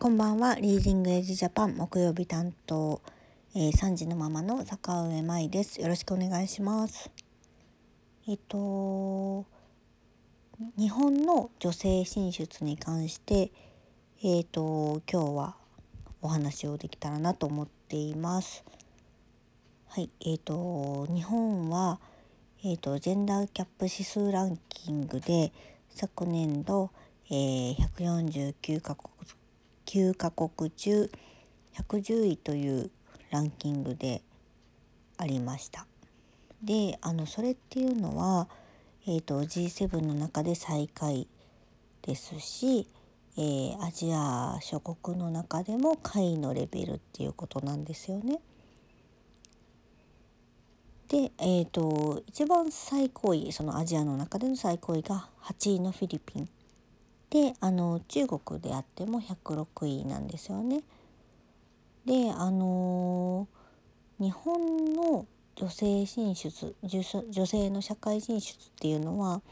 こんばんは。リーディングエイジジャパン木曜日担当、えー、3時のママの坂上舞です。よろしくお願いします。えっと、日本の女性進出に関して、えっと、今日はお話をできたらなと思っています。はい。えっと、日本は、えっと、ジェンダーギャップ指数ランキングで昨年度、えー、149カ国9カ国中110位というランキングでありました。であのそれっていうのは、えーと、G7 の中で最下位ですし、えー、アジア諸国の中でも下位のレベルっていうことなんですよね。で、えーと一番最高位そのアジアの中での最高位が8位のフィリピンであの中国であっても106位なんですよね。であの日本の女性進出女性の社会進出っていうのは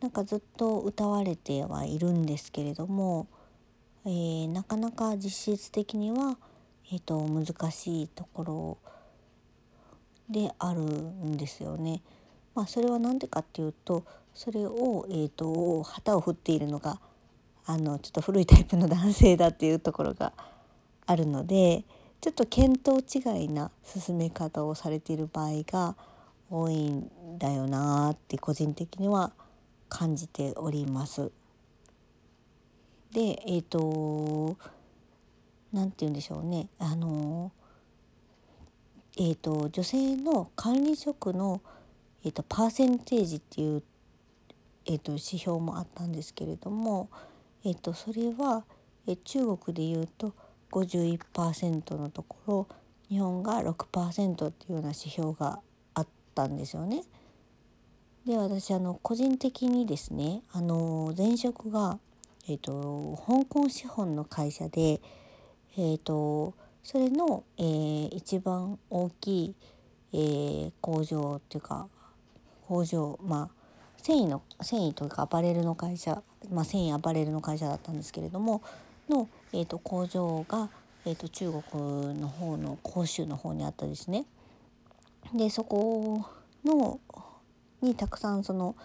なんかずっと歌われてはいるんですけれども、えー、なかなか実質的には、えー、と難しいところであるんですよね。まあ、それは何でかっていうとそれを、えーと、旗を振っているのがあのちょっと古いタイプの男性だっていうところがあるのでちょっと見当違いな進め方をされている場合が多いんだよなって個人的には感じております。でえっ、ー、と何て言うんでしょうねあのえーと、女性の管理職の、えーとパーセンテージっていうえーと、指標もあったんですけれども、えーと、それは、え中国でいうと51%のところ日本が6%っていうような指標があったんですよね。で私あの個人的にですねあの前職が、えーと、香港資本の会社で、えー、とそれの、えー、一番大きい、えー、工場っていうか工場まあ繊維の繊維というかアパレルの会社、まあ、繊維アパレルの会社だったんですけれどもの、えーと、工場が、えーと、中国の方の広州の方にあったですね。でそこのにたくさんその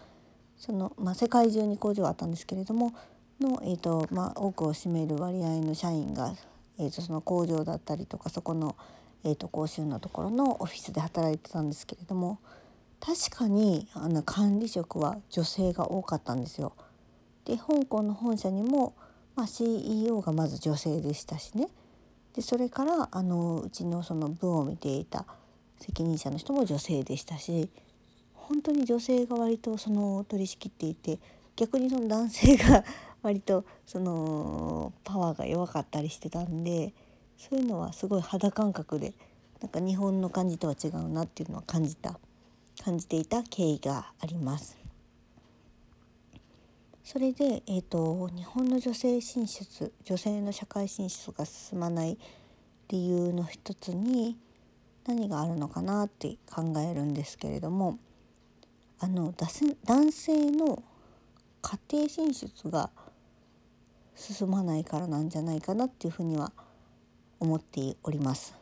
その、まあ、世界中に工場があったんですけれどもの、えーとまあ、多くを占める割合の社員が、えー、とその工場だったりとかそこの、えー、と広州のところのオフィスで働いてたんですけれども確かにあの管理職は女性が多かったんですよ。で香港の本社にも、まあ、CEO がまず女性でしたしねでそれからあのうちのその部を見ていた責任者の人も女性でしたし本当に女性が割とその取り仕切っていて逆にその男性が 割とそのパワーが弱かったりしてたんでそういうのはすごい肌感覚でなんか日本の感じとは違うなっていうのは感じた感じていた経緯があります。それで、えーと、日本の女性進出女性の社会進出が進まない理由の一つに何があるのかなって考えるんですけれどもあの男性の家庭進出が進まないからなんじゃないかなっていうふうには思っております。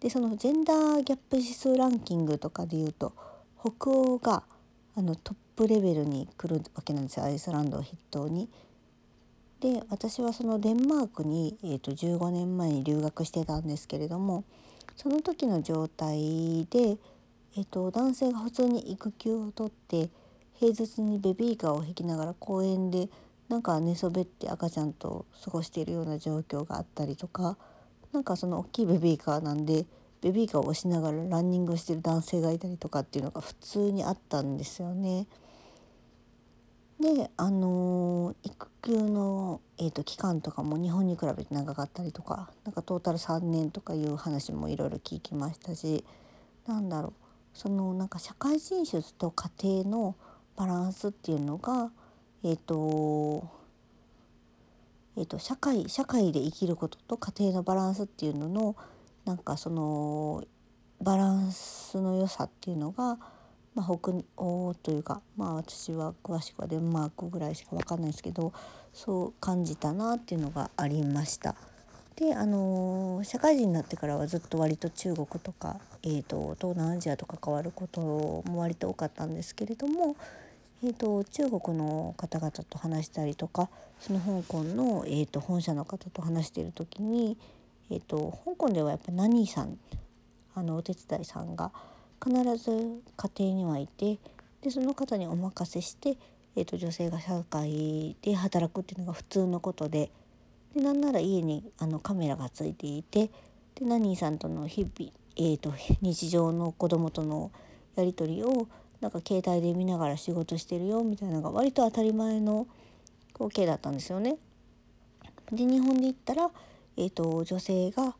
でそのジェンダーギャップ指数ランキングとかでいうと北欧があのトップレベルに来るわけなんですよアイスランドを筆頭に。で私はそのデンマークに、えー、と15年前に留学してたんですけれどもその時の状態で、えー、と男性が普通に育休を取って平日にベビーカーを引きながら公園でなんか寝そべって赤ちゃんと過ごしているような状況があったりとかなんかその大きいベビーカーなんでベビーカーを押しながらランニングをしてる男性がいたりとかっていうのが普通にあったんですよね。であのー、育休の、えーと、期間とかも日本に比べて長かったりとかなんかトータル3年とかいう話もいろいろ聞きましたしなんだろうそのなんか社会進出と家庭のバランスっていうのがえっ、ー、とえーと、社会社会で生きることと家庭のバランスっていうののなんかそのバランスの良さっていうのが、まあ、北欧というかまあ私は詳しくはデンマークぐらいしか分かんないですけどそう感じたなっていうのがありました。であの、社会人になってからはずっと割と中国とか、えーと、東南アジアと関わることも割と多かったんですけれども、えーと、中国の方々と話したりとかその香港の、えーと、本社の方と話している時に、えー、と香港ではやっぱナニーさんあのお手伝いさんが必ず家庭にはいてでその方にお任せして、えー、と女性が社会で働くっていうのが普通のことで。でなんなら家にあのカメラがついていてでナニーさんとの日々、えーと、日常の子供とのやり取りをなんか携帯で見ながら仕事してるよみたいなのが割と当たり前の光景だったんですよね。で日本で言ったら、えーと、女性が、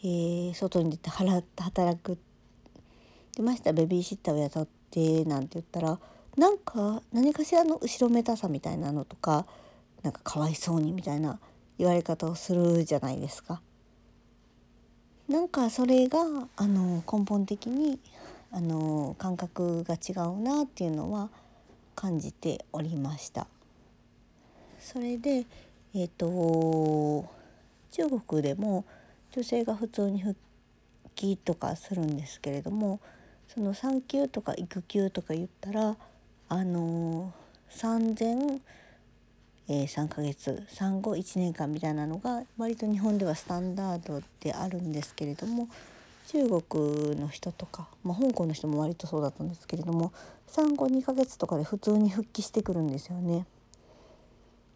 えー、外に出て働くでましたベビーシッターを雇ってなんて言ったらなんか何かしらの後ろめたさみたいなのとかなんかかわいそうにみたいな言われ方をするじゃないですか。なんかそれがあの根本的にあの感覚が違うなっていうのは感じておりました。それでえっ、ー、と中国でも女性が普通に復帰とかするんですけれどもその産休とか育休とか言ったらあの3000。え、3ヶ月産後1年間みたいなのが割と日本ではスタンダードであるんですけれども中国の人とか、まあ、香港の人も割とそうだったんですけれども産後2ヶ月とかで普通に復帰してくるんですよね。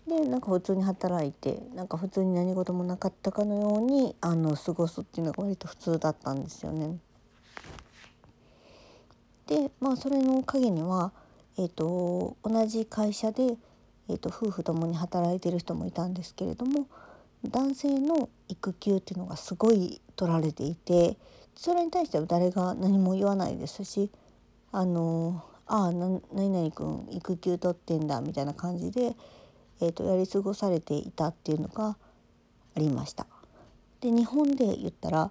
でなんか普通に働いてなんか普通に何事もなかったかのようにあの過ごすっていうのが割と普通だったんですよね。でまあそれの陰には、えーと同じ会社でえーと、夫婦ともに働いてる人もいたんですけれども男性の育休っていうのがすごい取られていてそれに対しては誰が何も言わないですしあのああ何々君育休取ってんだみたいな感じで、えーと、やり過ごされていたっていうのがありました。で日本で言ったら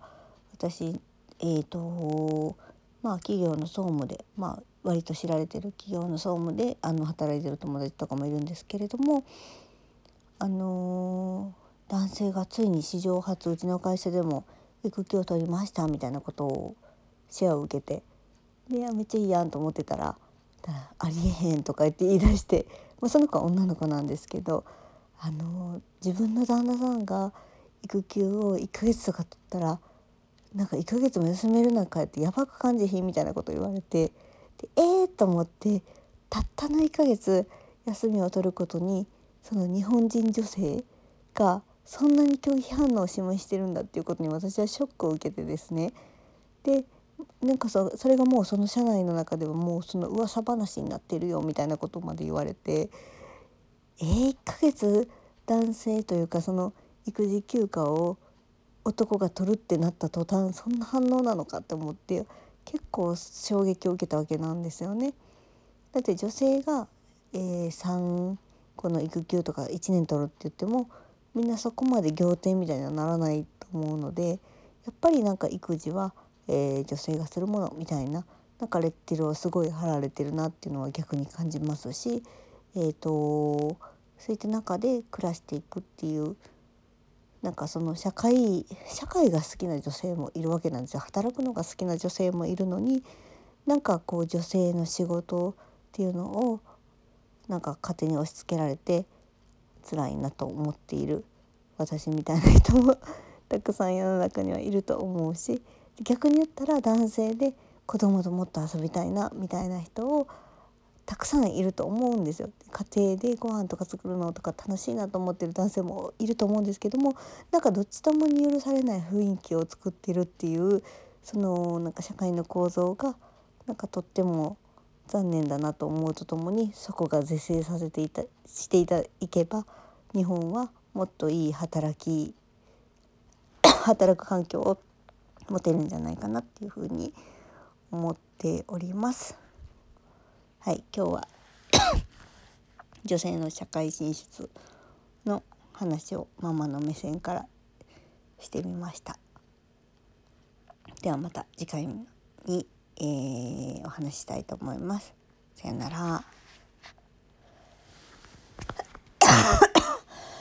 私えーとまあ企業の総務で、まあ、割と知られてる企業の総務であの働いてる友達とかもいるんですけれどもあのー、男性がついに史上初うちの会社でも育休を取りましたみたいなことをシェアを受けてでめっちゃいいやんと思ってたら「ありえへん」とか言って言い出して、まあ、その子は女の子なんですけど、あの、自分の旦那さんが育休を1ヶ月とか取ったらなんか1ヶ月も休める中ってやばく感じひんみたいなこと言われて。でえー、と思ってたったの1ヶ月休みを取ることにその日本人女性がそんなに拒否反応を示してるんだっていうことに私はショックを受けてですねでなんかそそれがもうその社内の中ではもうその噂話になってるよみたいなことまで言われてえー、1ヶ月男性というかその育児休暇を男が取るってなった途端そんな反応なのかって思って結構衝撃を受けたわけなんですよね。だって女性が、えー、3個の育休とか1年取るって言ってもみんなそこまで仰天みたいにはならないと思うのでやっぱりなんか育児は、えー、女性がするものみたいななんかレッテルをすごい貼られてるなっていうのは逆に感じますし、えーとそういった中で暮らしていくっていうなんかその社会社会が好きな女性もいるわけなんですよ。働くのが好きな女性もいるのになんかこう女性の仕事っていうのをなんか勝手に押し付けられて辛いなと思っている私みたいな人も たくさん世の中にはいると思うし逆に言ったら男性で子供ともっと遊びたいなみたいな人をたくさんいると思うんですよ。家庭でご飯とか作るのとか楽しいなと思ってる男性もいると思うんですけどもなんかどっちともに許されない雰囲気を作ってるっていうそのなんか社会の構造がなんかとっても残念だなと思うとともにそこが是正させていたしていたいけば日本はもっといい働き働く環境を持てるんじゃないかなっていうふうに思っております。はい今日は 女性の社会進出の話をママの目線からしてみました。ではまた次回にえー、お話したいと思います。さよなら。